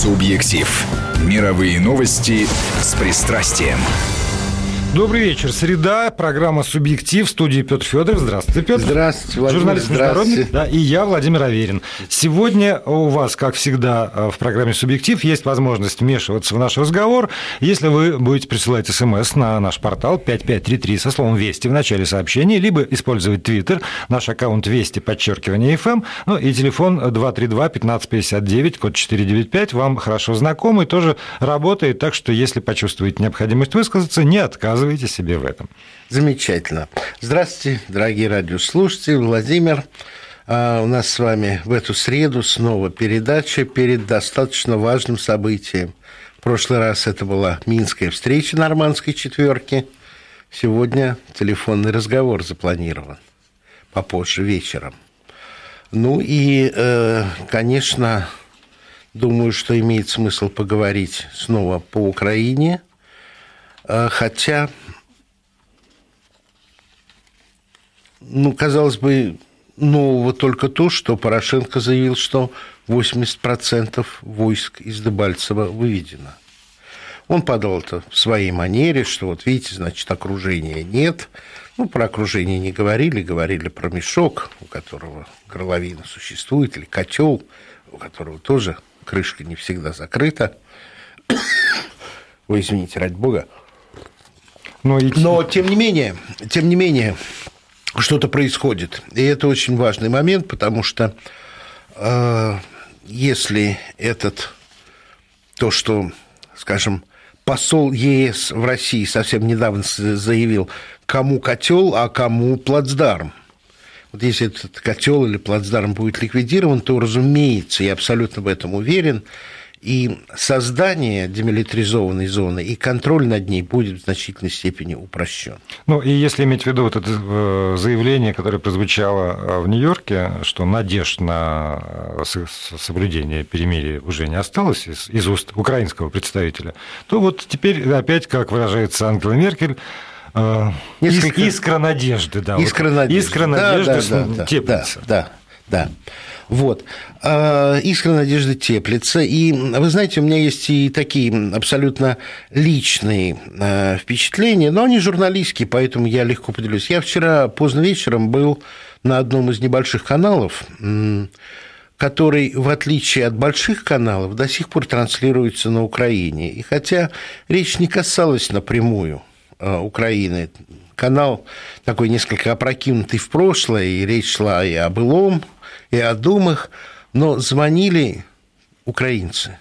Субъектив. Мировые новости с пристрастием. Добрый вечер. Среда, программа «Субъектив», в студии Петр Федоров. Здравствуйте, Петр. Здравствуйте, Владимир. Журналист международный. Да, и я, Владимир Аверин. Сегодня у вас, как всегда, в программе «Субъектив» есть возможность вмешиваться в наш разговор, если вы будете присылать смс на наш портал 5533 со словом «Вести» в начале сообщения, либо использовать Твиттер, наш аккаунт «Вести», подчеркивание «ФМ», ну и телефон 232-1559, код 495, вам хорошо знакомый, тоже работает, так что если почувствуете необходимость высказаться, не отказывайтесь отказываете себе в этом. Замечательно. Здравствуйте, дорогие радиослушатели. Владимир. А, у нас с вами в эту среду снова передача перед достаточно важным событием. В прошлый раз это была Минская встреча нормандской четверки. Сегодня телефонный разговор запланирован попозже вечером. Ну и, э, конечно, думаю, что имеет смысл поговорить снова по Украине – хотя, ну, казалось бы, нового только то, что Порошенко заявил, что 80% войск из Дебальцева выведено. Он подал это в своей манере, что вот видите, значит, окружения нет. Ну, про окружение не говорили, говорили про мешок, у которого горловина существует, или котел, у которого тоже крышка не всегда закрыта. Ой, извините, ради бога. Но, и... Но тем не менее, тем не менее, что-то происходит. И это очень важный момент, потому что э, если этот, то, что, скажем, посол ЕС в России совсем недавно заявил, кому котел, а кому плацдарм. Вот если этот котел или плацдарм будет ликвидирован, то, разумеется, я абсолютно в этом уверен, и создание демилитаризованной зоны и контроль над ней будет в значительной степени упрощен. Ну и если иметь в виду вот это э, заявление, которое прозвучало э, в Нью-Йорке, что надежд на э, соблюдение перемирия уже не осталось из, из уст украинского представителя, то вот теперь опять, как выражается Ангела Меркель, Несколько... искра надежды, да. Искра надежды. Искра надежды да, да, да, теплится. Да, да, да. Вот. А, искра надежды теплится. И вы знаете, у меня есть и такие абсолютно личные а, впечатления, но они журналистские, поэтому я легко поделюсь. Я вчера поздно вечером был на одном из небольших каналов, который, в отличие от больших каналов, до сих пор транслируется на Украине. И хотя речь не касалась напрямую Украины, канал такой несколько опрокинутый в прошлое, и речь шла и о былом, и о думах, но звонили украинцы.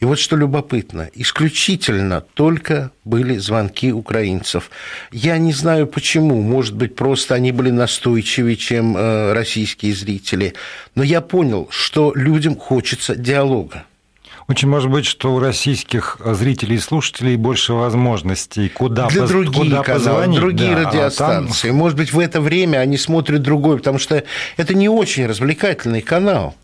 И вот что любопытно, исключительно только были звонки украинцев. Я не знаю почему, может быть, просто они были настойчивее, чем э, российские зрители, но я понял, что людям хочется диалога. Очень может быть, что у российских зрителей и слушателей больше возможностей, куда, Для поз... другие куда каналы, позвонить. Другие да, радиостанции. А там... Может быть, в это время они смотрят другой, потому что это не очень развлекательный канал.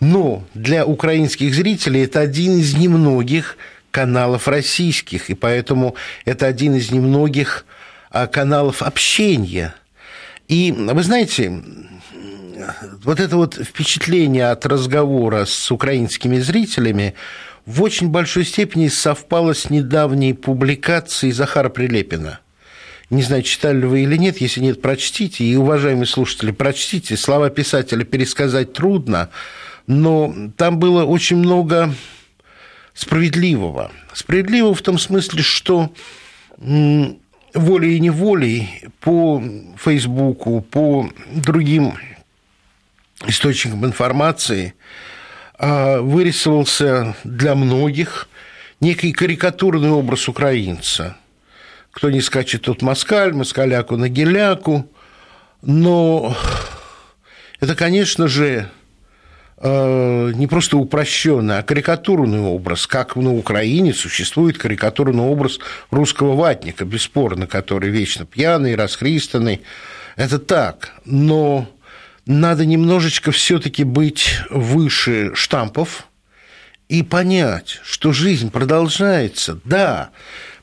Но для украинских зрителей это один из немногих каналов российских, и поэтому это один из немногих а, каналов общения. И вы знаете, вот это вот впечатление от разговора с украинскими зрителями в очень большой степени совпало с недавней публикацией Захара Прилепина. Не знаю, читали ли вы или нет, если нет, прочтите. И, уважаемые слушатели, прочтите. Слова писателя пересказать трудно, но там было очень много справедливого. Справедливого в том смысле, что волей и неволей по Фейсбуку, по другим источником информации а, вырисовался для многих некий карикатурный образ украинца. Кто не скачет, тот москаль, москаляку на геляку. Но это, конечно же, а, не просто упрощенный, а карикатурный образ, как на Украине существует карикатурный образ русского ватника, бесспорно, который вечно пьяный, расхристанный. Это так, но надо немножечко все-таки быть выше штампов и понять, что жизнь продолжается. Да,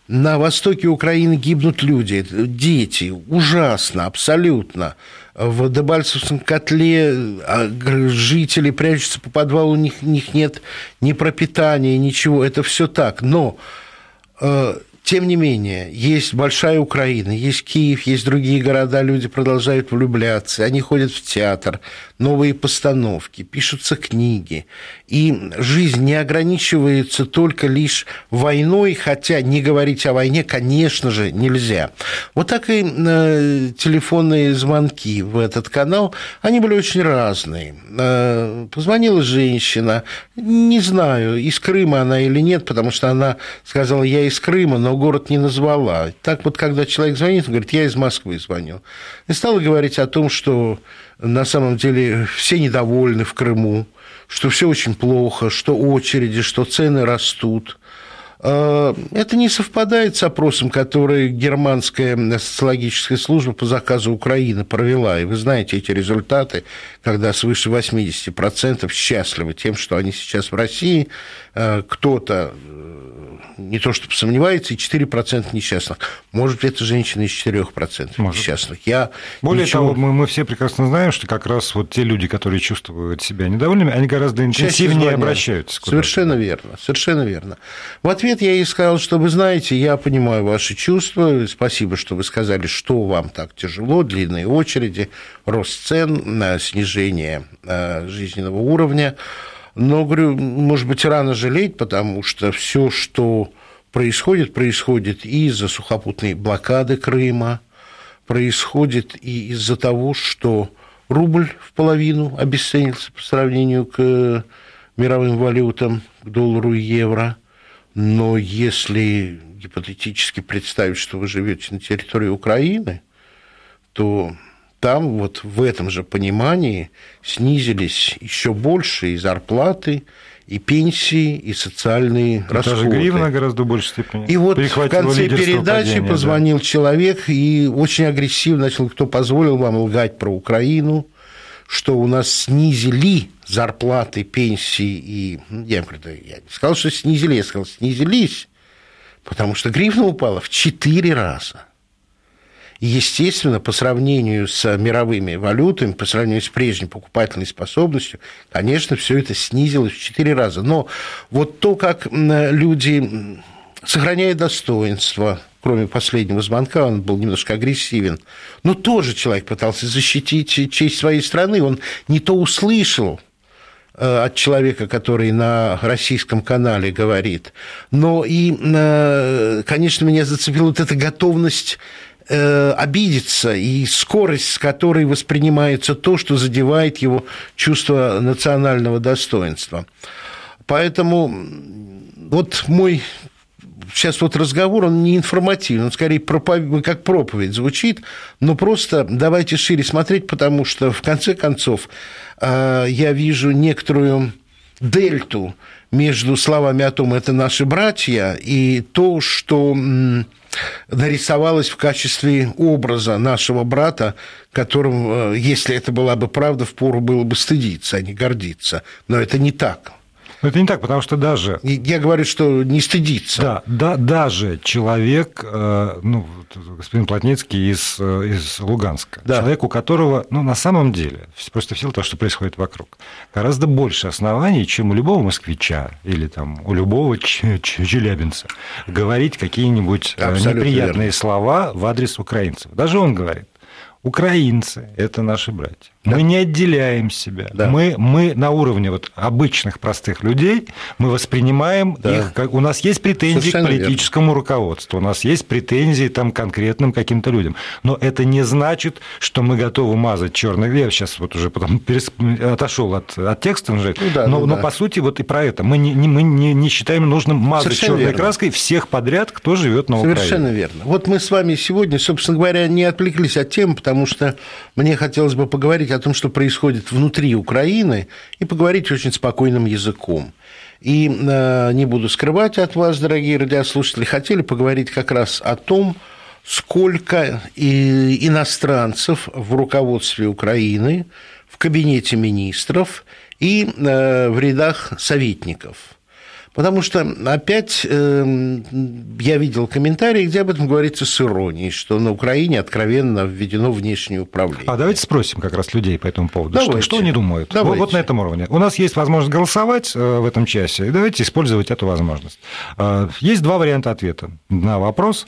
на востоке Украины гибнут люди, дети, ужасно, абсолютно. в Дебальцевском котле а, жители прячутся по подвалу, у них, у них нет ни пропитания, ничего. Это все так. Но э, тем не менее, есть большая Украина, есть Киев, есть другие города, люди продолжают влюбляться, они ходят в театр, новые постановки, пишутся книги. И жизнь не ограничивается только лишь войной, хотя не говорить о войне, конечно же, нельзя. Вот так и э, телефонные звонки в этот канал, они были очень разные. Э, позвонила женщина, не знаю, из Крыма она или нет, потому что она сказала, я из Крыма, но город не назвала. Так вот, когда человек звонит, он говорит, я из Москвы звоню. И стала говорить о том, что на самом деле все недовольны в Крыму, что все очень плохо, что очереди, что цены растут. А, это не совпадает с опросом, который германская социологическая служба по заказу Украины провела. И вы знаете эти результаты, когда свыше 80% счастливы тем, что они сейчас в России. А, кто-то не то чтобы сомневается, и 4% несчастных. Может это женщины из 4% Может. несчастных. Я Более ничего... того, мы, мы все прекрасно знаем, что как раз вот те люди, которые чувствуют себя недовольными, они гораздо интенсивнее обращаются. Совершенно верно, совершенно верно. В ответ я ей сказал, что вы знаете, я понимаю ваши чувства, спасибо, что вы сказали, что вам так тяжело, длинные очереди, рост цен, снижение э, жизненного уровня. Но, говорю, может быть, рано жалеть, потому что все, что происходит, происходит и из-за сухопутной блокады Крыма, происходит и из-за того, что рубль в половину обесценился по сравнению к мировым валютам, к доллару и евро. Но если гипотетически представить, что вы живете на территории Украины, то там вот в этом же понимании снизились еще больше и зарплаты, и пенсии, и социальные и расходы. Даже гривна гораздо больше степени. И вот в конце передачи падения, позвонил да. человек и очень агрессивно начал, кто позволил вам лгать про Украину, что у нас снизили зарплаты, пенсии и... Ну, я говорю, я не сказал, что снизили, я сказал, снизились, потому что гривна упала в четыре раза. Естественно, по сравнению с мировыми валютами, по сравнению с прежней покупательной способностью, конечно, все это снизилось в четыре раза. Но вот то, как люди сохраняют достоинство, кроме последнего звонка, он был немножко агрессивен, но тоже человек пытался защитить честь своей страны, он не то услышал, э, от человека, который на российском канале говорит. Но и, э, конечно, меня зацепила вот эта готовность Э, обидеться и скорость, с которой воспринимается то, что задевает его чувство национального достоинства. Поэтому вот мой сейчас вот разговор, он не информативный, он скорее проповедь, как проповедь звучит, но просто давайте шире смотреть, потому что в конце концов э, я вижу некоторую дельту между словами о том, это наши братья, и то, что нарисовалось в качестве образа нашего брата, которым, э, если это была бы правда, впору было бы стыдиться, а не гордиться. Но это не так. Но это не так, потому что даже... Я говорю, что не стыдиться. Да, да даже человек, э, ну, господин Плотницкий из, э, из Луганска, да. человек, у которого, ну, на самом деле, просто в силу того, что происходит вокруг, гораздо больше оснований, чем у любого москвича или там у любого челябинца говорить какие-нибудь э, Абсолютно неприятные верно. слова в адрес украинцев. Даже он говорит, украинцы – это наши братья. Да. Мы не отделяем себя. Да. Мы, мы на уровне вот обычных простых людей, мы воспринимаем да. их, как у нас есть претензии Совершенно к политическому верно. руководству, у нас есть претензии там, конкретным каким-то людям. Но это не значит, что мы готовы мазать черный. Я сейчас вот уже потом перес... отошел от, от текста, ну, да, но, ну, но да. по сути вот и про это. Мы не, не, мы не, не считаем нужным мазать черной краской всех подряд, кто живет на Украине. Совершенно верно. Вот мы с вами сегодня, собственно говоря, не отвлеклись от темы, потому что мне хотелось бы поговорить о том, что происходит внутри Украины, и поговорить очень спокойным языком. И э, не буду скрывать от вас, дорогие радиослушатели, хотели поговорить как раз о том, сколько иностранцев в руководстве Украины, в кабинете министров и э, в рядах советников. Потому что опять э, я видел комментарии, где об этом говорится с иронией, что на Украине откровенно введено внешнее управление. А давайте спросим как раз людей по этому поводу. Что, что они думают? Давайте. Вот, вот на этом уровне. У нас есть возможность голосовать э, в этом часе, и давайте использовать эту возможность. Э, есть два варианта ответа на вопрос.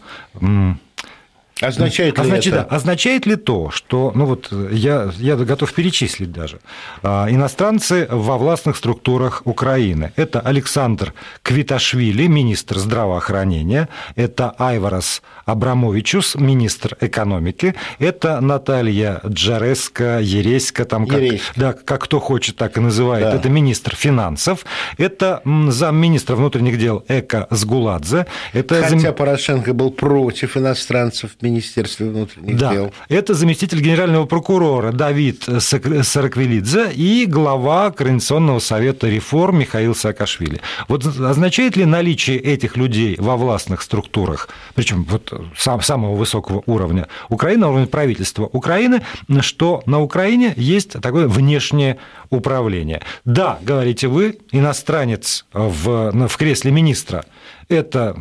Означает ли означает, это? Да, означает ли то, что, ну вот я, я готов перечислить даже, а, иностранцы во властных структурах Украины. Это Александр Квиташвили, министр здравоохранения, это Айварас Абрамовичус, министр экономики, это Наталья Джареска, Ереська, там как, да, как кто хочет, так и называет, да. это министр финансов, это замминистра внутренних дел Эка Сгуладзе. Это Хотя зам... Порошенко был против иностранцев Министерстве внутренних да. дел. Это заместитель генерального прокурора Давид Сараквилидзе и глава Координационного совета реформ Михаил Саакашвили. Вот означает ли наличие этих людей во властных структурах, причем вот сам, самого высокого уровня Украины, уровня правительства Украины, что на Украине есть такое внешнее управление? Да, говорите вы, иностранец в, в кресле министра – это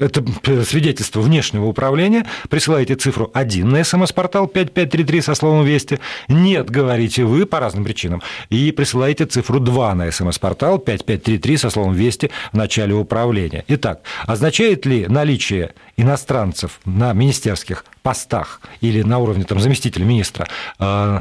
это свидетельство внешнего управления, присылаете цифру 1 на смс-портал 5533 со словом «Вести», нет, говорите вы по разным причинам, и присылаете цифру 2 на смс-портал 5533 со словом «Вести» в начале управления. Итак, означает ли наличие иностранцев на министерских постах или на уровне там, заместителя министра э,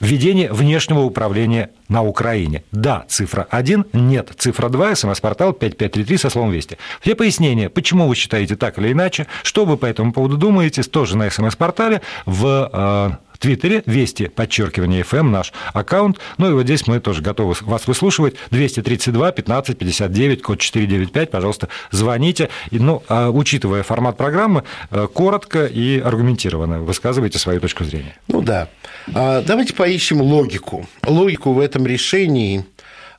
Введение внешнего управления на Украине. Да, цифра 1, нет, цифра 2, смс-портал 5533 со словом «Вести». Все пояснения, почему вы считаете так или иначе, что вы по этому поводу думаете, тоже на смс-портале в э, Твиттере, Вести, подчеркивание FM, наш аккаунт. Ну и вот здесь мы тоже готовы вас выслушивать. 232 15 59, код 495, пожалуйста, звоните. И, ну, а, учитывая формат программы, э, коротко и аргументированно высказывайте свою точку зрения. Ну да. А, давайте поищем логику. Логику в этом решении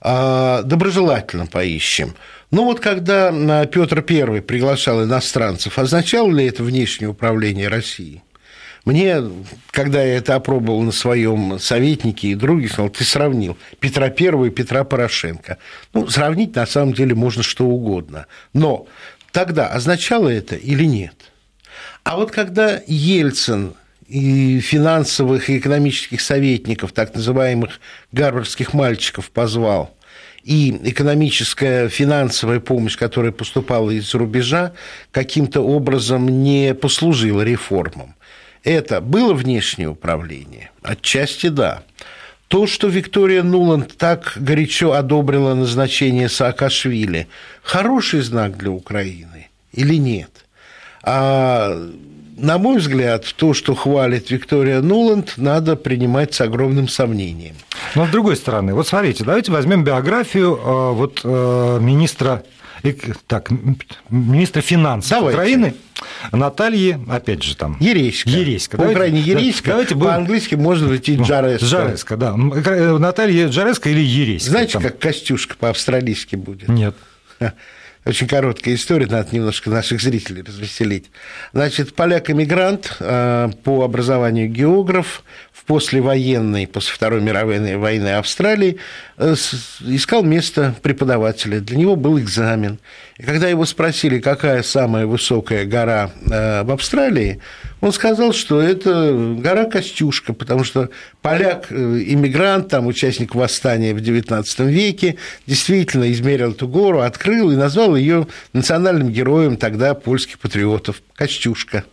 а, доброжелательно поищем. Ну вот когда Петр I приглашал иностранцев, означало ли это внешнее управление Россией? Мне, когда я это опробовал на своем советнике и друге, сказал, ты сравнил Петра Первого и Петра Порошенко. Ну, сравнить на самом деле можно что угодно. Но тогда означало это или нет? А вот когда Ельцин и финансовых и экономических советников, так называемых гарвардских мальчиков, позвал, и экономическая, финансовая помощь, которая поступала из-за рубежа, каким-то образом не послужила реформам. Это было внешнее управление? Отчасти да. То, что Виктория Нуланд так горячо одобрила назначение Саакашвили, хороший знак для Украины или нет? А на мой взгляд, то, что хвалит Виктория Нуланд, надо принимать с огромным сомнением. Но с другой стороны, вот смотрите, давайте возьмем биографию э, вот э, министра так, министра финансов Давайте. Украины Натальи, опять же, там... Ереська. Ереська. По Украине Ереська, давайте будем... по-английски можно найти ну, Джареска. Джареска, да. Наталья Джареска или Ереська. Знаете, там... как Костюшка по-австралийски будет? Нет. Очень короткая история, надо немножко наших зрителей развеселить. Значит, поляк-эмигрант, э, по образованию географ, в послевоенной, после Второй мировой войны Австралии, э, искал место преподавателя. Для него был экзамен. И когда его спросили, какая самая высокая гора э, в Австралии, он сказал, что это гора Костюшка, потому что поляк, э, иммигрант, там, участник восстания в XIX веке, действительно измерил эту гору, открыл и назвал ее национальным героем тогда польских патриотов – Костюшка.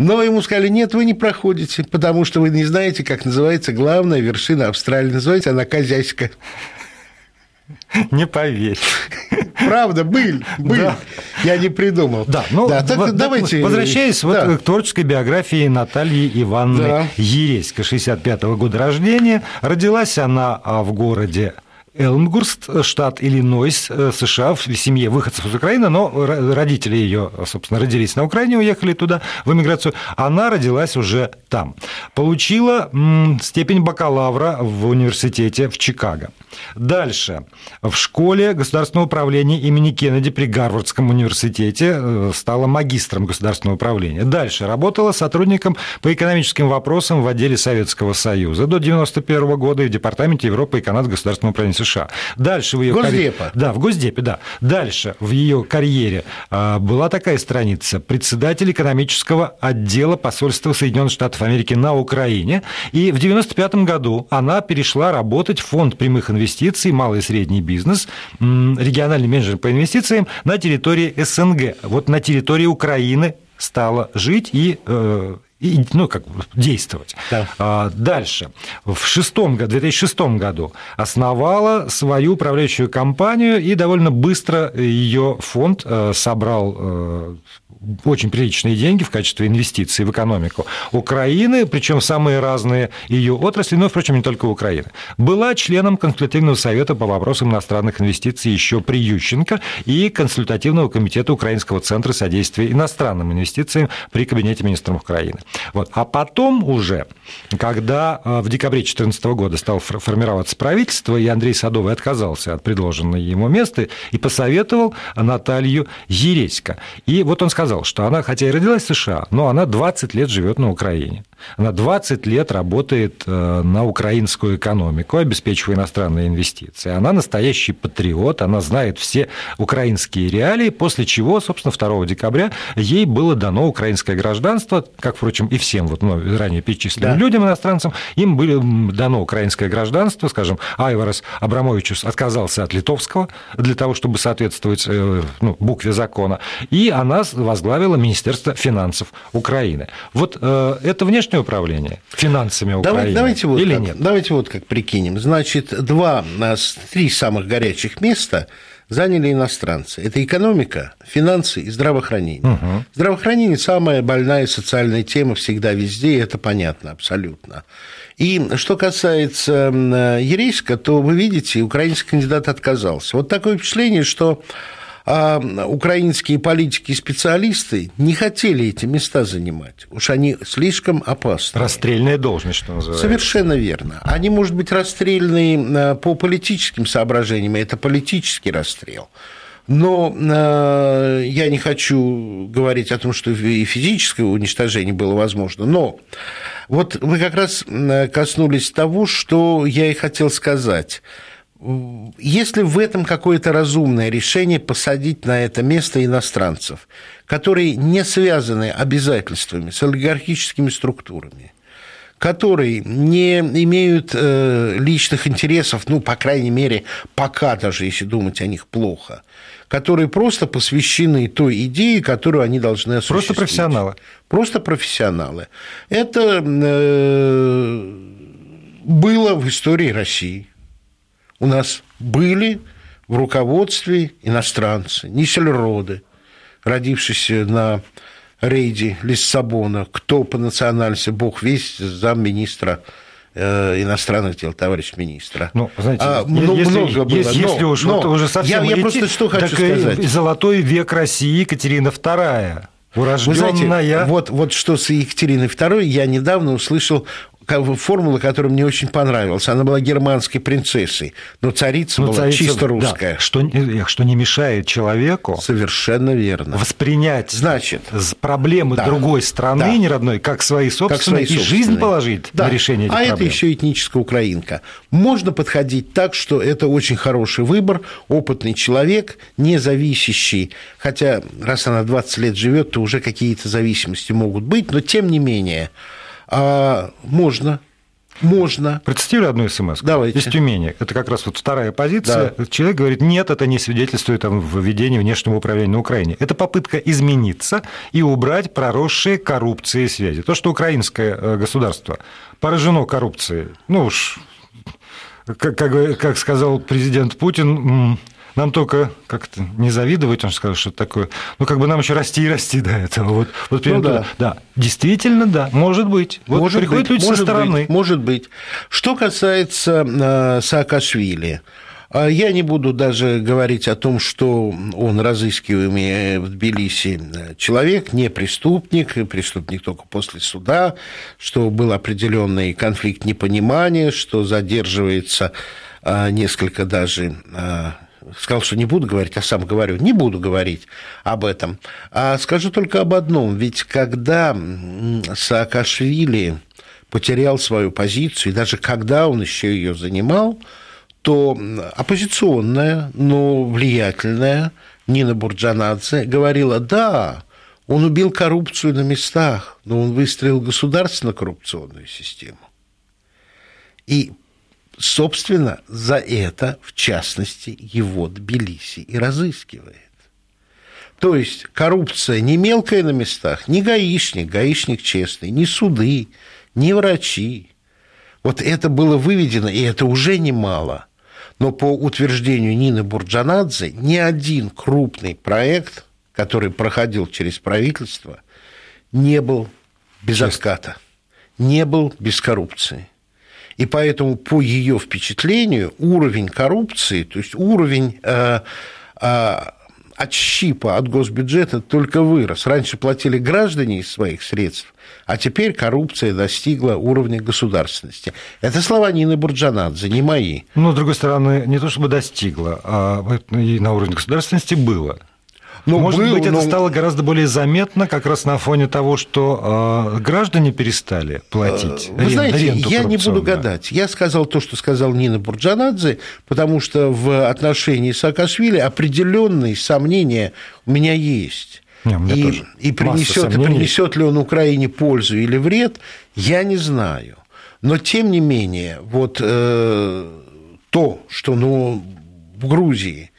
Но ему сказали, нет, вы не проходите, потому что вы не знаете, как называется главная вершина Австралии. Называется она Козяська. Не поверь. Правда, был, был. Да. Я не придумал. Да, ну, да, так вот, давайте... Возвращаясь да. вот к творческой биографии Натальи Ивановны да. Ересько, 65 -го года рождения. Родилась она а, в городе Элмгурст, штат Иллинойс, э, США, в семье выходцев из Украины, но родители ее, собственно, родились на Украине, уехали туда в эмиграцию. Она родилась уже там. Получила степень бакалавра в университете в Чикаго. Дальше. В школе государственного управления имени Кеннеди при Гарвардском университете э, стала магистром государственного управления. Дальше. Работала сотрудником по экономическим вопросам в отделе Советского Союза до 1991 года и в Департаменте Европы и Канады государственного управления США. Дальше в ее Госдепа. карьере... Да, в Госдепе, да. Дальше в ее карьере а, была такая страница. Председатель экономического отдела посольства Соединенных Штатов Америки на Украине. И в 1995 году она перешла работать в фонд прямых инвестиций, малый и средний бизнес, региональный менеджер по инвестициям на территории СНГ. Вот на территории Украины стала жить и э, и, ну, как действовать. Да. А, дальше. В шестом, 2006 году основала свою управляющую компанию и довольно быстро ее фонд э, собрал э, очень приличные деньги в качестве инвестиций в экономику Украины, причем самые разные ее отрасли, но, впрочем, не только Украины. Была членом Консультативного совета по вопросам иностранных инвестиций еще при Ющенко и Консультативного комитета Украинского центра содействия иностранным инвестициям при Кабинете министров Украины. Вот. А потом уже, когда э, в декабре 2014 года стало формироваться правительство, и Андрей Садовый отказался от предложенного ему места и посоветовал Наталью Ересько. И вот он сказал, сказал, что она, хотя и родилась в США, но она 20 лет живет на Украине. Она 20 лет работает э, на украинскую экономику, обеспечивая иностранные инвестиции. Она настоящий патриот, она знает все украинские реалии, после чего, собственно, 2 декабря ей было дано украинское гражданство, как, впрочем, и всем вот, ну, ранее перечисленным да. людям, иностранцам, им было дано украинское гражданство, скажем, Айварас Абрамовичус отказался от литовского для того, чтобы соответствовать э, ну, букве закона, и она возглавила Министерство финансов Украины. Вот э, это внешне внешнее управление финансами Украины давайте вот или как, нет? Давайте вот как прикинем. Значит, два, три самых горячих места заняли иностранцы. Это экономика, финансы и здравоохранение. Угу. Здравоохранение – самая больная социальная тема всегда везде, и это понятно абсолютно. И что касается Ерейска, то вы видите, украинский кандидат отказался. Вот такое впечатление, что а украинские политики и специалисты не хотели эти места занимать. Уж они слишком опасны. Расстрельная должность, что называется. Совершенно верно. Они, может быть, расстрельные а, по политическим соображениям, это политический расстрел. Но э, я не хочу говорить о том, что и физическое уничтожение было возможно. Но вот вы как раз коснулись того, что я и хотел сказать. Если в этом какое-то разумное решение посадить на это место иностранцев, которые не связаны обязательствами с олигархическими структурами, которые не имеют э, личных интересов, ну, по крайней мере, пока даже, если думать о них плохо, которые просто посвящены той идее, которую они должны осуществить. Просто профессионалы. Просто профессионалы. Это э, было в истории России у нас были в руководстве иностранцы, нисельроды, родившиеся на рейде Лиссабона, кто по национальности, бог весь, замминистра э, иностранных дел, товарищ министра. Ну, знаете, а, много, если, много было. Если, но, уж но, вот уже совсем я, я просто что хочу сказать. Золотой век России Екатерина II. Урожденная. Вы знаете, вот, вот что с Екатериной II я недавно услышал формула, которая мне очень понравилась. Она была германской принцессой, но царица но была царица, чисто русская. Да, что, что не мешает человеку Совершенно верно. воспринять Значит, проблемы да, другой страны, да, не родной, как свои собственные, как свои собственные. и жизнь положить да. на решение этих а проблем. это еще этническая украинка. Можно подходить так, что это очень хороший выбор, опытный человек, не зависящий, хотя раз она 20 лет живет, то уже какие-то зависимости могут быть, но тем не менее а, можно можно. Процитирую одну смс. Давайте. Из Тюмени. Это как раз вот вторая позиция. Да. Человек говорит, нет, это не свидетельствует о введении внешнего управления на Украине. Это попытка измениться и убрать проросшие коррупции связи. То, что украинское э, государство поражено коррупцией, ну уж, как, как, как сказал президент Путин, нам только как-то не завидовать, он сказал, что такое. Ну, как бы нам еще расти и расти до этого. Вот, вот ну, да. да, действительно, да, может быть. Вот может приходят быть, люди может со стороны. Быть, может быть. Что касается э, Саакашвили, э, я не буду даже говорить о том, что он разыскиваемый в Тбилиси человек, не преступник, преступник только после суда, что был определенный конфликт непонимания, что задерживается э, несколько даже сказал, что не буду говорить, а сам говорю, не буду говорить об этом. А скажу только об одном. Ведь когда Саакашвили потерял свою позицию, и даже когда он еще ее занимал, что оппозиционная, но влиятельная Нина Бурджанадзе говорила, да, он убил коррупцию на местах, но он выстроил государственно-коррупционную систему. И, собственно, за это, в частности, его Тбилиси и разыскивает. То есть коррупция не мелкая на местах, не гаишник, гаишник честный, не суды, не врачи. Вот это было выведено, и это уже немало. Но по утверждению Нины Бурджанадзе, ни один крупный проект, который проходил через правительство, не был без Честно. отката, не был без коррупции. И поэтому, по ее впечатлению, уровень коррупции, то есть уровень э, э, отщипа от госбюджета только вырос. Раньше платили граждане из своих средств, а теперь коррупция достигла уровня государственности. Это слова Нины Бурджанадзе, не мои. Ну, с другой стороны, не то чтобы достигла, а и на уровне государственности было. Но ну, Может был, быть, это но... стало гораздо более заметно как раз на фоне того, что э, граждане перестали платить. Вы рен, знаете, я не буду гадать. Я сказал то, что сказал Нина Бурджанадзе, потому что в отношении Саакашвили определенные сомнения у меня есть. Не, и, тоже. и принесет, и принесет ли он Украине пользу или вред, я не знаю. Но тем не менее, вот э, то, что ну, в Грузии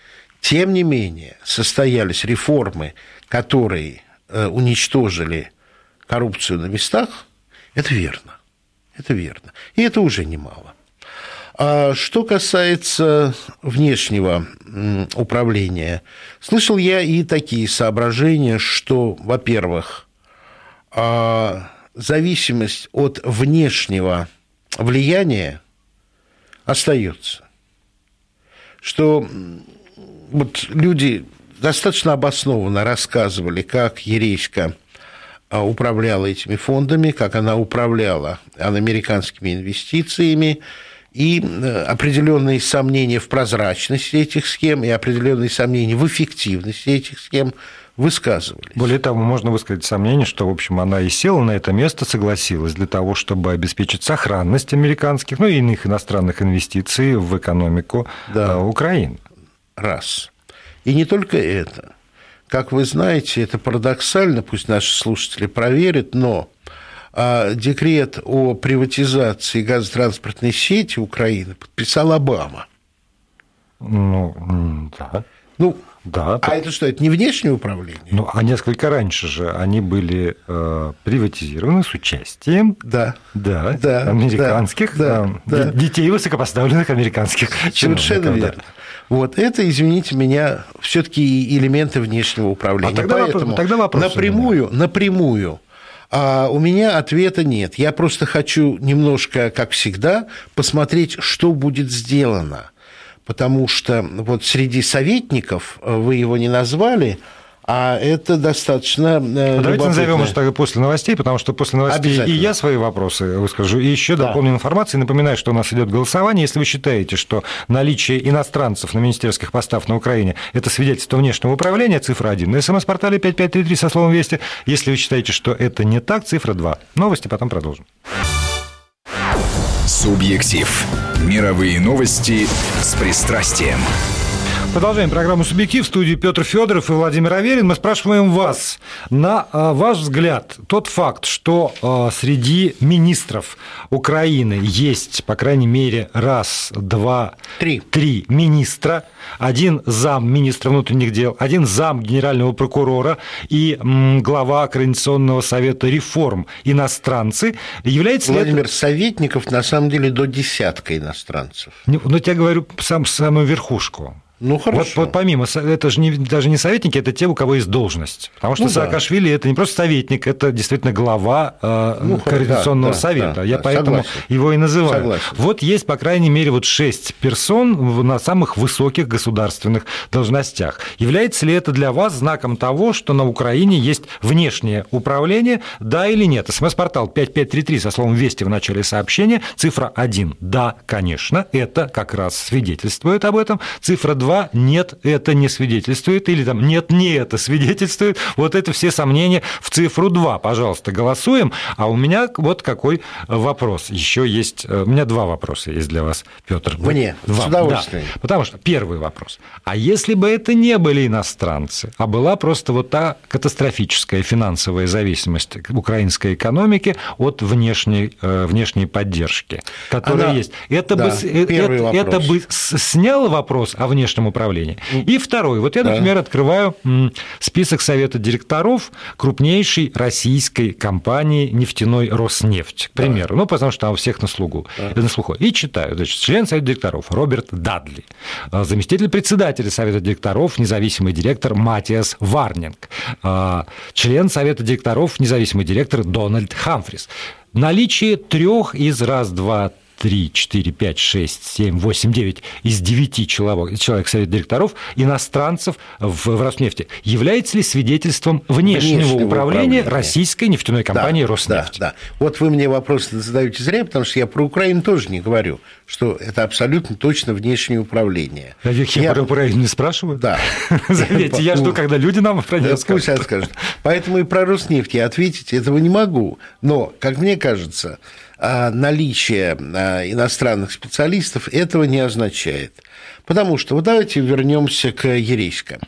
тем не менее, состоялись реформы, которые э, уничтожили коррупцию на местах, это верно. Это верно. И это уже немало. А что касается внешнего управления, слышал я и такие соображения, что, во-первых, а, зависимость от внешнего влияния остается. Что вот люди достаточно обоснованно рассказывали, как Ерейска а, управляла этими фондами, как она управляла американскими инвестициями, и э, определенные сомнения в прозрачности этих схем и определенные сомнения в эффективности этих схем высказывались. Более того, можно высказать сомнение, что, в общем, она и села на это место, согласилась для того, чтобы обеспечить сохранность американских, ну и иных иностранных инвестиций в экономику да. Э, Украины раз. И не только это. Как вы знаете, это парадоксально, пусть наши слушатели проверят, но а, декрет о приватизации газотранспортной сети Украины подписал Обама. Ну, да. Ну, да. А это что, это не внешнее управление? Ну, а несколько раньше же они были э, приватизированы с участием да. Да, да, американских да, э, да, детей высокопоставленных американских Совершенно верно. Да. Вот это, извините меня, все-таки элементы внешнего управления. А тогда Поэтому вопрос, тогда вопрос напрямую, напрямую а у меня ответа нет. Я просто хочу немножко, как всегда, посмотреть, что будет сделано. Потому что вот среди советников, э, вы его не назвали, а это достаточно э, Давайте назовем уже тогда после новостей, потому что после новостей и я свои вопросы выскажу, и еще да. дополню информацию. Напоминаю, что у нас идет голосование. Если вы считаете, что наличие иностранцев на министерских постах на Украине – это свидетельство внешнего управления, цифра 1. На смс-портале 5533 со словом «Вести». Если вы считаете, что это не так, цифра 2. Новости потом продолжим. Субъектив. Мировые новости с пристрастием. Продолжаем программу «Субъектив» в студии Петр Федоров и Владимир Аверин. Мы спрашиваем вас, на а, ваш взгляд, тот факт, что а, среди министров Украины есть, по крайней мере, раз, два, три, три министра, один зам министра внутренних дел, один зам генерального прокурора и глава Координационного совета реформ иностранцы, является Владимир, это... советников на самом деле до десятка иностранцев. Ну, я говорю сам, самую верхушку. Ну, хорошо. Вот, вот помимо, это же не, даже не советники, это те, у кого есть должность. Потому что ну, Саакашвили да. это не просто советник, это действительно глава э, ну, Координационного да, совета. Да, Я да, поэтому согласен. его и называю. Согласен. Вот есть, по крайней мере, вот шесть персон на самых высоких государственных должностях. Является ли это для вас знаком того, что на Украине есть внешнее управление, да или нет? СМС-портал 5533 со словом «Вести» в начале сообщения, цифра 1 – да, конечно, это как раз свидетельствует об этом, цифра 2 два, нет, это не свидетельствует, или там нет, не это свидетельствует. Вот это все сомнения в цифру 2. Пожалуйста, голосуем. А у меня вот какой вопрос. Еще есть, э, у меня два вопроса есть для вас, Петр. Мне, два. с удовольствием. Да. Потому что первый вопрос. А если бы это не были иностранцы, а была просто вот та катастрофическая финансовая зависимость украинской экономики от внешней, э, внешней поддержки, которая Она... есть, это, да, бы, это, это бы сняло вопрос о внешнем управлении. И второй. Вот я, например, да. открываю список совета директоров крупнейшей российской компании нефтяной Роснефть, к примеру. Да. Ну, потому что там у всех на слугу, да. на слуху. И читаю. Значит, член совета директоров Роберт Дадли, а, заместитель председателя совета директоров, независимый директор Матиас Варнинг, а, член совета директоров, независимый директор Дональд Хамфрис. Наличие трех из раз, два, 3, 4, 5, 6, 7, 8, 9 из 9 человек, человек совет директоров иностранцев в, в Роснефти является ли свидетельством внешнего, внешнего управления, управления российской нефтяной компании да, Роснефть? Да, да. Вот вы мне вопрос задаете зря, потому что я про Украину тоже не говорю, что это абсолютно точно внешнее управление. А я, я про Украину не спрашиваю? Да. Заметьте, я жду, когда люди нам про нее скажут. скажут. Поэтому и про Роснефть я ответить этого не могу. Но, как мне кажется, наличие а, иностранных специалистов этого не означает. Потому что, вот давайте вернемся к Ерейска.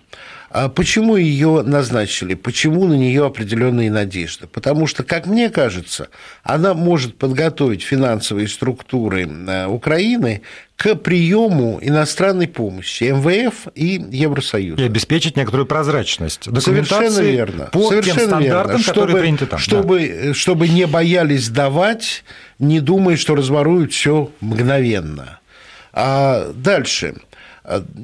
А почему ее назначили? Почему на нее определенные надежды? Потому что, как мне кажется, она может подготовить финансовые структуры Украины к приему иностранной помощи МВФ и Евросоюза. И обеспечить некоторую прозрачность. Совершенно верно. По Совершенно тем стандартам, верно. Чтобы, которые приняты там. Чтобы, да. чтобы не боялись давать, не думая, что разворуют все мгновенно. А дальше.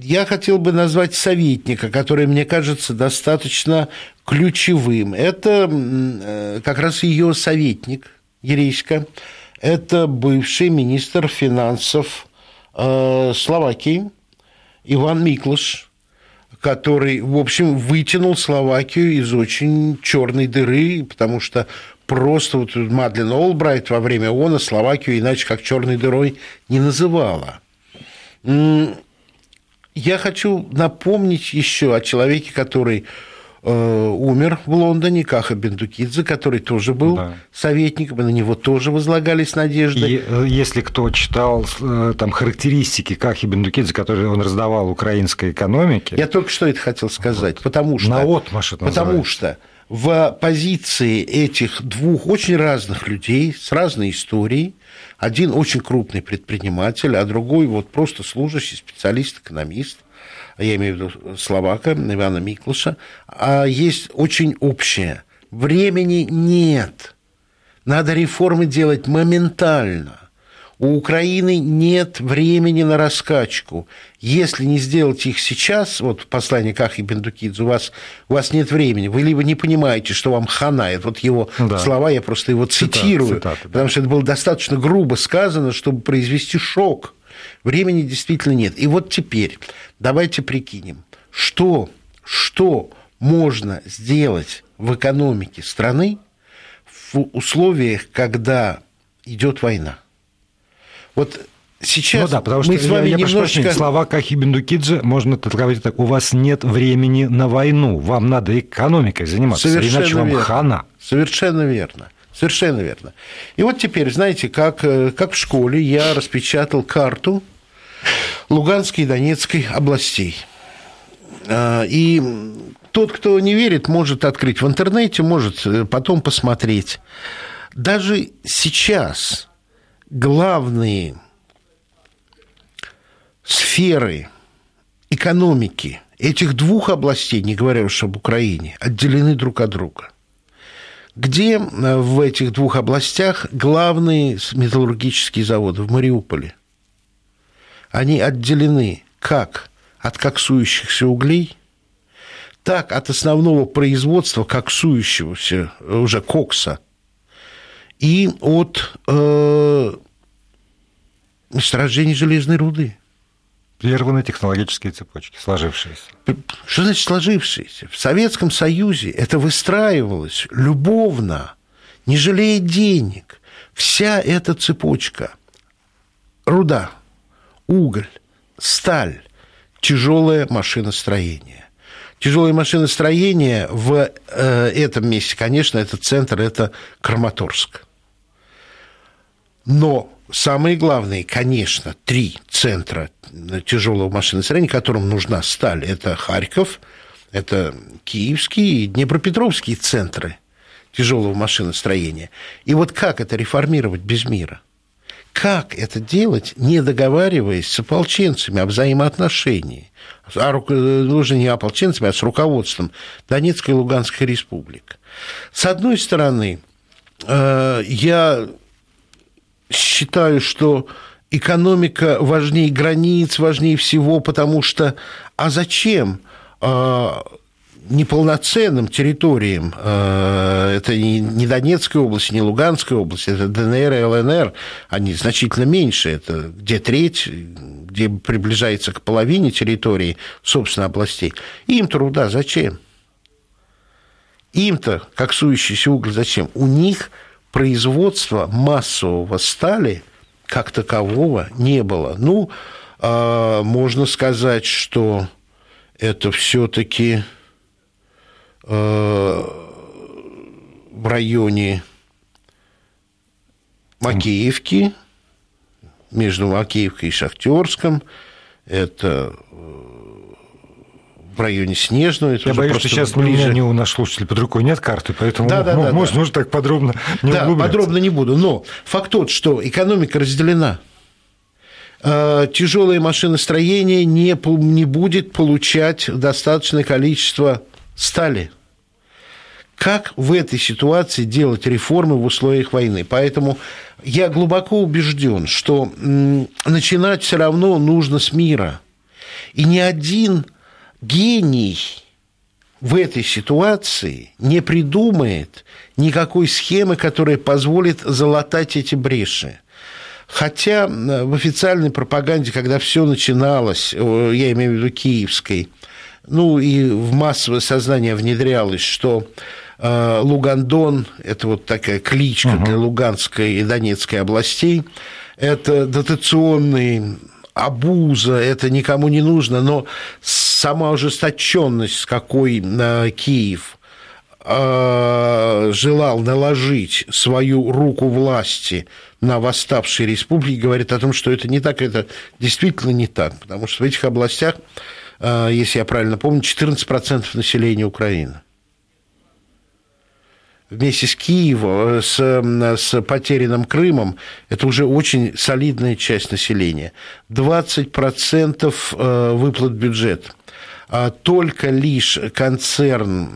Я хотел бы назвать советника, который, мне кажется, достаточно ключевым. Это э, как раз ее советник Ерейска. Это бывший министр финансов Э, Словакии Иван Миклыш, который, в общем, вытянул Словакию из очень черной дыры, потому что просто вот Мадлен Олбрайт во время ООНа Словакию иначе как черной дырой не называла. Я хочу напомнить еще о человеке, который Э, умер в Лондоне, Каха Бендукидзе, который тоже был да. советником, и на него тоже возлагались надежды. И, э, если кто читал э, там характеристики Кахи Бендукидзе, которые он раздавал украинской экономике... Я только что это хотел сказать, вот. потому что... На отмашь это Потому что в позиции этих двух очень разных людей с разной историей, один очень крупный предприниматель, а другой вот просто служащий специалист-экономист – а я имею в виду Словака, Ивана Миклыша, а есть очень общее. Времени нет. Надо реформы делать моментально. У Украины нет времени на раскачку. Если не сделать их сейчас, вот послание Кахи Бендукидзе, у вас, у вас нет времени, вы либо не понимаете, что вам ханает, вот его да. слова, я просто его цитирую, цитаты, цитаты, потому что это было достаточно грубо сказано, чтобы произвести шок. Времени действительно нет. И вот теперь давайте прикинем, что, что можно сделать в экономике страны в условиях, когда идет война. Вот сейчас ну да, потому что мы с вами я, я немножечко... Прошу, слова Кахи Бендукидзе можно говорить так, у вас нет времени на войну, вам надо экономикой заниматься, Совершенно иначе вам верно. хана. Совершенно верно. Совершенно верно. И вот теперь, знаете, как, э, как в школе я распечатал карту Луганской и Донецкой областей. А, и тот, кто не верит, может открыть в интернете, может э, потом посмотреть. Даже сейчас главные сферы экономики этих двух областей, не говоря уж об Украине, отделены друг от друга – где э, в этих двух областях главные металлургические заводы? В Мариуполе. Они отделены как от коксующихся углей, так от основного производства коксующегося уже кокса и от э, месторождений железной руды. Прерваны технологические цепочки, сложившиеся. Что значит сложившиеся? В Советском Союзе это выстраивалось любовно, не жалея денег. Вся эта цепочка – руда, уголь, сталь, тяжелое машиностроение. Тяжелое машиностроение в э, этом месте, конечно, этот центр, это Краматорск. Но самые главные, конечно, три центра тяжелого машиностроения, которым нужна сталь, это Харьков, это Киевский и Днепропетровские центры тяжелого машиностроения. И вот как это реформировать без мира? Как это делать, не договариваясь с ополченцами о взаимоотношении? А, уже не ополченцами, а с руководством Донецкой и Луганской республик. С одной стороны, э, я считаю, что экономика важнее границ, важнее всего, потому что а зачем а, неполноценным территориям, а, это не Донецкая область, не Луганская область, это ДНР и ЛНР, они значительно меньше, это где треть, где приближается к половине территории, собственно, областей. Им труда зачем? Им-то, как сующийся уголь, зачем? У них производства массового стали как такового не было. Ну, а, можно сказать, что это все-таки э, в районе Макеевки, между Макеевкой и Шахтерском, это в районе Снежного. Это Я боюсь, что сейчас ближе. у меня не у наших слушателей под рукой нет карты, поэтому да, да, ну, да, можно, да. можно так подробно не Да, подробно не буду. Но факт тот, что экономика разделена. А, тяжелое машиностроение не, не будет получать достаточное количество стали. Как в этой ситуации делать реформы в условиях войны? Поэтому я глубоко убежден, что начинать все равно нужно с мира. И ни один гений в этой ситуации не придумает никакой схемы, которая позволит залатать эти бреши. Хотя в официальной пропаганде, когда все начиналось, я имею в виду киевской, ну и в массовое сознание внедрялось, что э, Лугандон – это вот такая кличка угу. для Луганской и Донецкой областей, это дотационный обуза, это никому не нужно, но сама ожесточенность, с какой на Киев э, желал наложить свою руку власти на восставшие республики, говорит о том, что это не так, это действительно не так, потому что в этих областях, э, если я правильно помню, 14% населения Украины вместе с Киевом, с, с потерянным Крымом, это уже очень солидная часть населения. 20% э, выплат бюджет. А только лишь концерн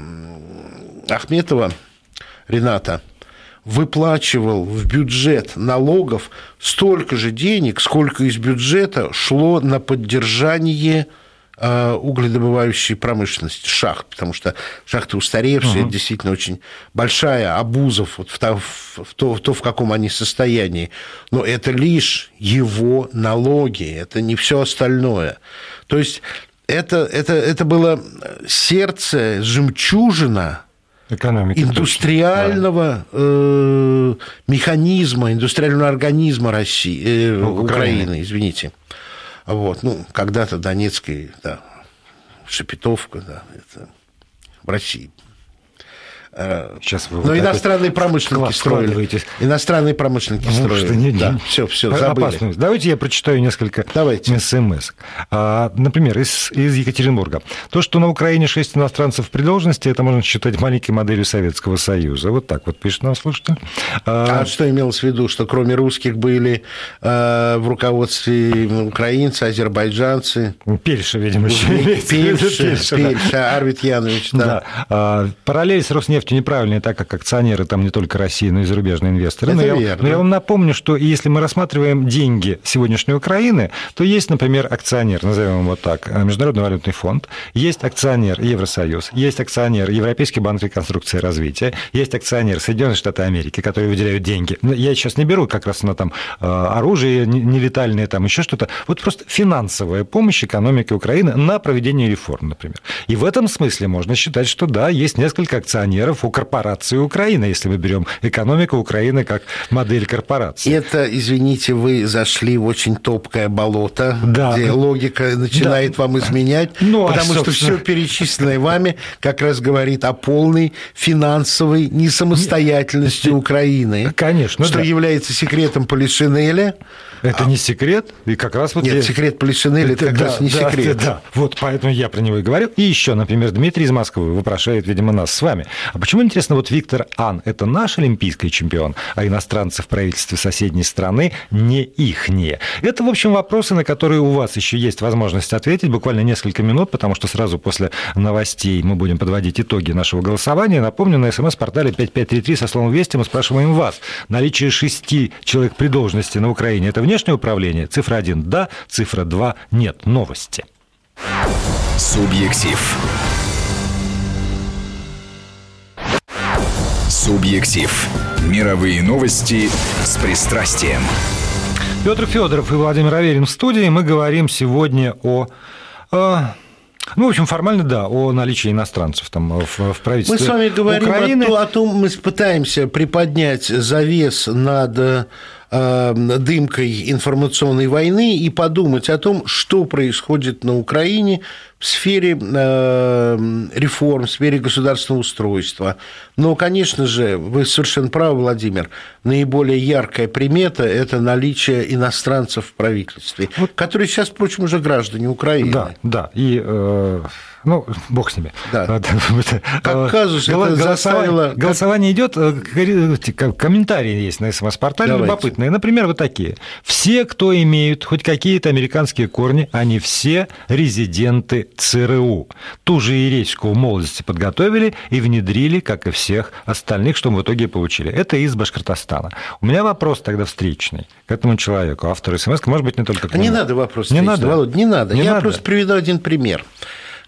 Ахметова Рената выплачивал в бюджет налогов столько же денег, сколько из бюджета шло на поддержание Э, угледобывающей промышленности, шахт, потому что шахты устаревшие, угу. действительно очень большая обузов вот в, то, в, то, в то, в каком они состоянии. Но это лишь его налоги, это не все остальное. То есть это, это, это было сердце, жемчужина Экономики, индустриального да. э, механизма, индустриального организма России, э, ну, Украины, Украины, извините. Вот, ну, когда-то Донецкая, да, Шепетовка, да, это в России Сейчас вы Но вот иностранные промышленники строили. Иностранные промышленники ну, строили. Что, не, да, все, все, забыли. Давайте я прочитаю несколько Давайте. смс. А, например, из, из Екатеринбурга. То, что на Украине шесть иностранцев при должности, это можно считать маленькой моделью Советского Союза. Вот так вот пишет нам слушатель. А, а что имелось в виду? Что кроме русских были а, в руководстве украинцы, азербайджанцы? Пельша, видимо, еще Пельша, Пельша, Пельша Арвид Янович. Да. да. А, параллель с Роснефть нефтью неправильные, так как акционеры там не только России, но и зарубежные инвесторы. Это но, верно. я, но я вам напомню, что если мы рассматриваем деньги сегодняшней Украины, то есть, например, акционер, назовем его вот так, э, Международный валютный фонд, есть акционер Евросоюз, есть акционер Европейский банк реконструкции и развития, есть акционер Соединенные Штаты Америки, которые выделяют деньги. Я сейчас не беру как раз на там э, оружие нелетальное, там еще что-то. Вот просто финансовая помощь экономике Украины на проведение реформ, например. И в этом смысле можно считать, что да, есть несколько акционеров, акционеров у корпорации Украины, если мы берем экономику Украины как модель корпорации. Это, извините, вы зашли в очень топкое болото, да. где логика начинает да. вам изменять, ну, а потому а, что все перечисленное вами как раз говорит о полной финансовой несамостоятельности Украины. Конечно. Что да. является секретом Полишинеля. Это а... не секрет, и как раз вот... Нет, я... секрет Полишинеля это как да, раз не да, секрет. Да, да, вот поэтому я про него и говорю. И еще, например, Дмитрий из Москвы вопрошает, видимо, нас с вами. Почему, интересно, вот Виктор Ан – это наш олимпийский чемпион, а иностранцы в правительстве соседней страны не ихние? Это, в общем, вопросы, на которые у вас еще есть возможность ответить буквально несколько минут, потому что сразу после новостей мы будем подводить итоги нашего голосования. Напомню, на смс-портале 5533 со словом «Вести» мы спрашиваем вас. Наличие шести человек при должности на Украине – это внешнее управление? Цифра 1 – да, цифра 2 – нет. Новости. Субъектив. Субъектив. Мировые новости с пристрастием. Петр Федоров и Владимир Аверин в студии. Мы говорим сегодня о ну, в общем, формально, да, о наличии иностранцев там в, в правительстве Мы с вами говорим Украины. о, о том, мы пытаемся приподнять завес над э, дымкой информационной войны и подумать о том, что происходит на Украине в сфере э, реформ, в сфере государственного устройства. Но, конечно же, вы совершенно правы, Владимир, наиболее яркая примета – это наличие иностранцев в правительстве, вот. которые сейчас, впрочем, уже граждане Украины. Да, да. И э, ну, бог с ними. Да. Как казус, голосование, заставило... голосование идет, э, комментарии есть на СМС-портале любопытные. Например, вот такие. Все, кто имеют хоть какие-то американские корни, они все резиденты ЦРУ. Ту же Еречку в молодости подготовили и внедрили, как и всех остальных, что мы в итоге получили. Это из Башкортостана. У меня вопрос тогда встречный к этому человеку, автору СМС, может быть, не только к нему. Не надо вопрос не надо. Володь, не надо. Не Я надо. просто приведу один пример.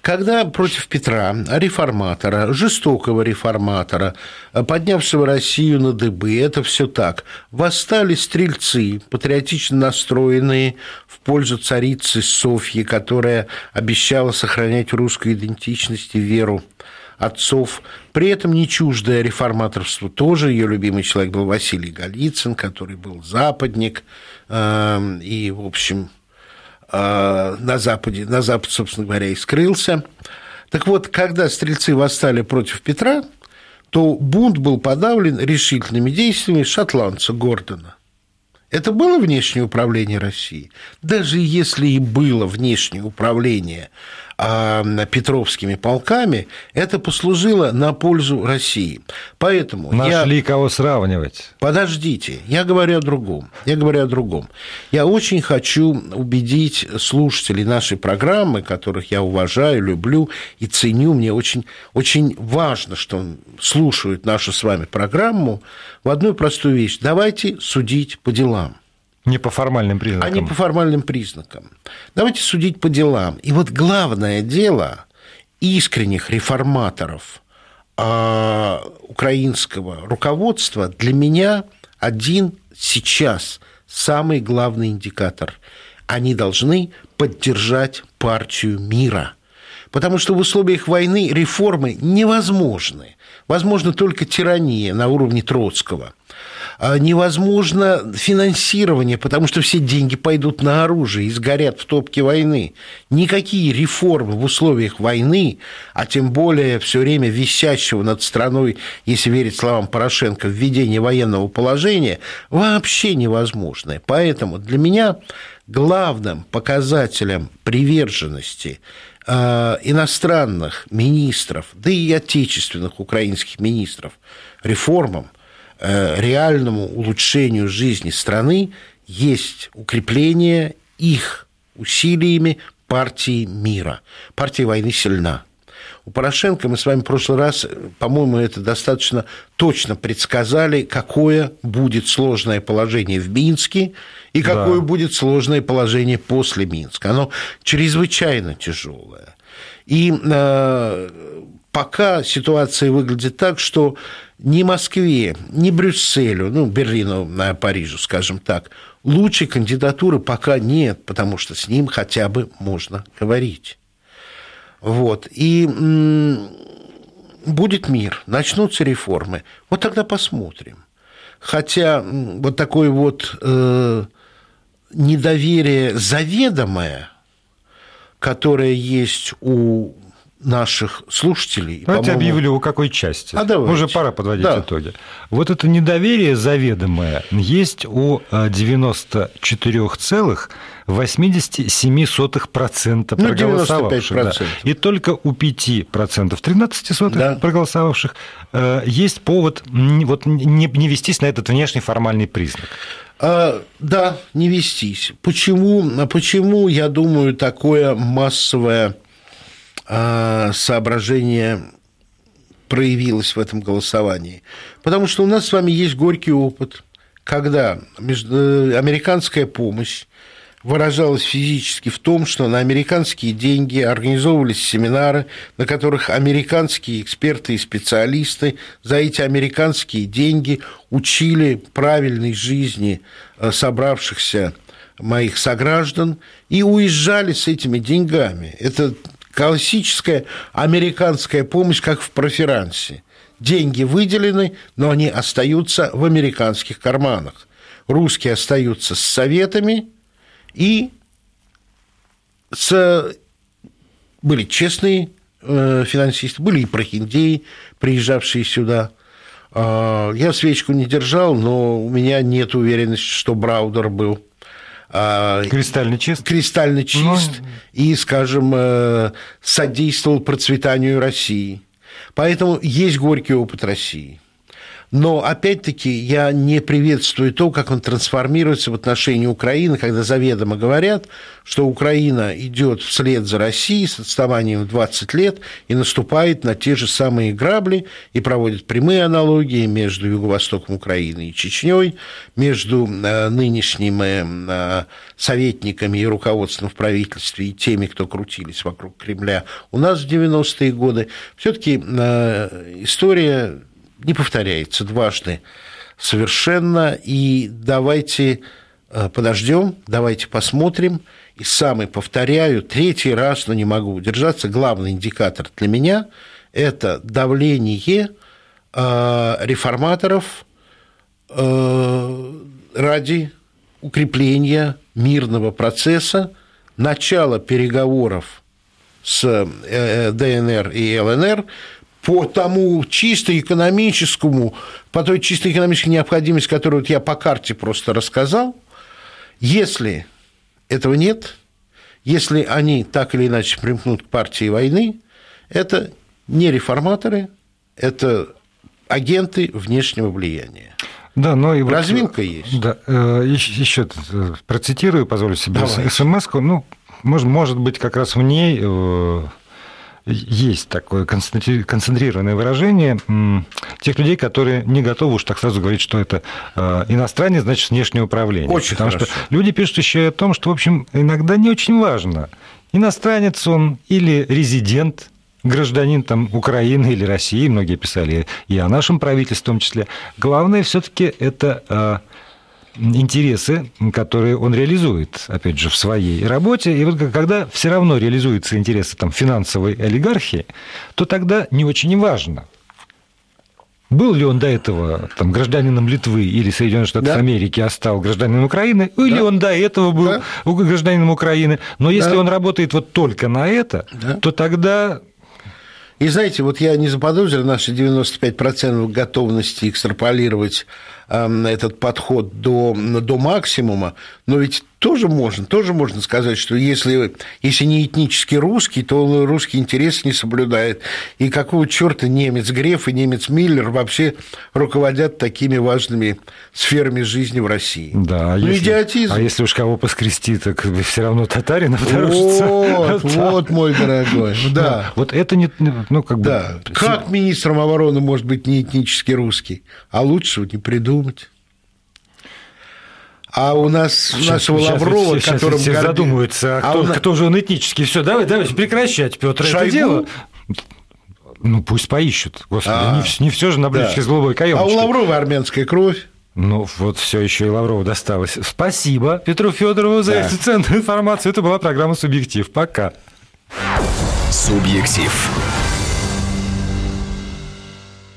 Когда против Петра, реформатора, жестокого реформатора, поднявшего Россию на дыбы, это все так, восстали стрельцы, патриотично настроенные в пользу царицы Софьи, которая обещала сохранять русскую идентичность и веру отцов, при этом не чуждое реформаторству. Тоже ее любимый человек был Василий Голицын, который был западник, э, и, в общем, на Западе, на Запад, собственно говоря, и скрылся. Так вот, когда стрельцы восстали против Петра, то бунт был подавлен решительными действиями шотландца Гордона. Это было внешнее управление России? Даже если и было внешнее управление Петровскими полками, это послужило на пользу России. Поэтому Нашли я... кого сравнивать. Подождите, я говорю о другом. Я говорю о другом. Я очень хочу убедить слушателей нашей программы, которых я уважаю, люблю и ценю. Мне очень, очень важно, что слушают нашу с вами программу в одну простую вещь. Давайте судить по делам. Не по формальным признакам. А не по формальным признакам. Давайте судить по делам. И вот главное дело искренних реформаторов а, украинского руководства для меня один сейчас самый главный индикатор. Они должны поддержать партию мира. Потому что в условиях войны реформы невозможны. Возможно только тирания на уровне Троцкого – невозможно финансирование, потому что все деньги пойдут на оружие и сгорят в топке войны. Никакие реформы в условиях войны, а тем более все время висящего над страной, если верить словам Порошенко, введение военного положения, вообще невозможны. Поэтому для меня главным показателем приверженности э, иностранных министров, да и отечественных украинских министров реформам реальному улучшению жизни страны есть укрепление их усилиями партии мира. Партия войны сильна. У Порошенко мы с вами в прошлый раз, по-моему, это достаточно точно предсказали, какое будет сложное положение в Минске и какое да. будет сложное положение после Минска. Оно чрезвычайно тяжелое. И э, пока ситуация выглядит так, что ни Москве, ни Брюсселю, ну, Берлину, Парижу, скажем так, лучшей кандидатуры пока нет, потому что с ним хотя бы можно говорить. Вот. И будет мир, начнутся реформы. Вот тогда посмотрим. Хотя вот такое вот э, недоверие заведомое, которое есть у наших слушателей. Давайте объявлю, у какой части. А давайте. Уже пора подводить да. итоги. Вот это недоверие заведомое есть у 94,87% Ну, проголосовавших. Да. 95%. И только у 5%, 13 сотых Да. проголосовавших, э, есть повод вот не не вестись на этот внешний формальный признак. А, да, не вестись. Почему, почему, я думаю, такое массовое соображение проявилось в этом голосовании? Потому что у нас с вами есть горький опыт, когда э, американская помощь выражалась физически в том, что на американские деньги организовывались семинары, на которых американские эксперты и специалисты за эти американские деньги учили правильной жизни э, собравшихся моих сограждан и уезжали с этими деньгами. Это классическая американская помощь, как в проферансе. Деньги выделены, но они остаются в американских карманах. Русские остаются с советами, и с... были честные э, финансисты, были и прохиндеи, приезжавшие сюда. А, Я свечку не держал, но у меня нет уверенности, что Браудер был Кристально чист? кристально чист и, скажем, э, содействовал процветанию России. Поэтому есть горький опыт России. Но, опять-таки, я не приветствую то, как он трансформируется в отношении Украины, когда заведомо говорят, что Украина идет вслед за Россией с отставанием в 20 лет и наступает на те же самые грабли и проводит прямые аналогии между Юго-Востоком Украины и Чечней, между э, нынешними э, советниками и руководством в правительстве и теми, кто крутились вокруг Кремля у нас в 90-е годы. Все-таки история не повторяется дважды совершенно. И давайте э, подождем, давайте посмотрим. И самый, повторяю, третий раз, но не могу удержаться, главный индикатор для меня – это давление э, реформаторов э, ради укрепления мирного процесса, начала переговоров с ДНР и ЛНР по тому чисто экономическому, по той чисто экономической необходимости, которую вот я по карте просто рассказал, если этого нет, если они так или иначе примкнут к партии войны, это не реформаторы, это агенты внешнего влияния. Да, но и вот, Развилка есть. Да, э, еще э, процитирую, позволю себе Давайте. смс -ку. Ну, может, может быть, как раз в ней э, есть такое концентри- концентрированное выражение тех людей, которые не готовы уж так сразу говорить, что это э, иностранец, значит, внешнее управление. Очень Потому хорошо. что люди пишут еще и о том, что, в общем, иногда не очень важно, иностранец он или резидент, гражданин там Украины или России, многие писали и о нашем правительстве в том числе. Главное все-таки это э, интересы, которые он реализует, опять же, в своей работе. И вот когда все равно реализуются интересы там, финансовой олигархии, то тогда не очень важно, был ли он до этого там, гражданином Литвы или Соединенных Штатов Да. Америки, а стал гражданином Украины, или Да. он до этого был Да. гражданином Украины. Но если Да. он работает вот только на это, Да. то тогда И знаете, вот я не заподозрил наши 95% готовности экстраполировать этот подход до, до максимума, но ведь тоже можно, тоже можно сказать, что если, если не этнически русский, то он русский интерес не соблюдает. И какого черта немец Греф и немец Миллер вообще руководят такими важными сферами жизни в России? да, а Ну, если, идиотизм. а если уж кого поскрести, так все равно татарин обнаружится. Вот, вот, мой дорогой, да. Вот это не, ну, как бы... Да. Как министром обороны может быть не этнически русский? А лучше не придумать. А у нас Сейчас- нашего сейчас Лаврова, сейчас которым все горди- задумаются, а А кто, у на- кто же он этнический. Все, давай, давайте прекращать, Петр, это Шойгу? дело. Ну, пусть поищут. Господи, А, не, не все же на блюдечке Да. с голубой А у каемочкой. Лаврова армянская кровь. Ну, вот все еще и Лаврову досталось. Спасибо Петру Федорову за Да. эту ценную информацию. Это была программа «Субъектив». Пока. Субъектив.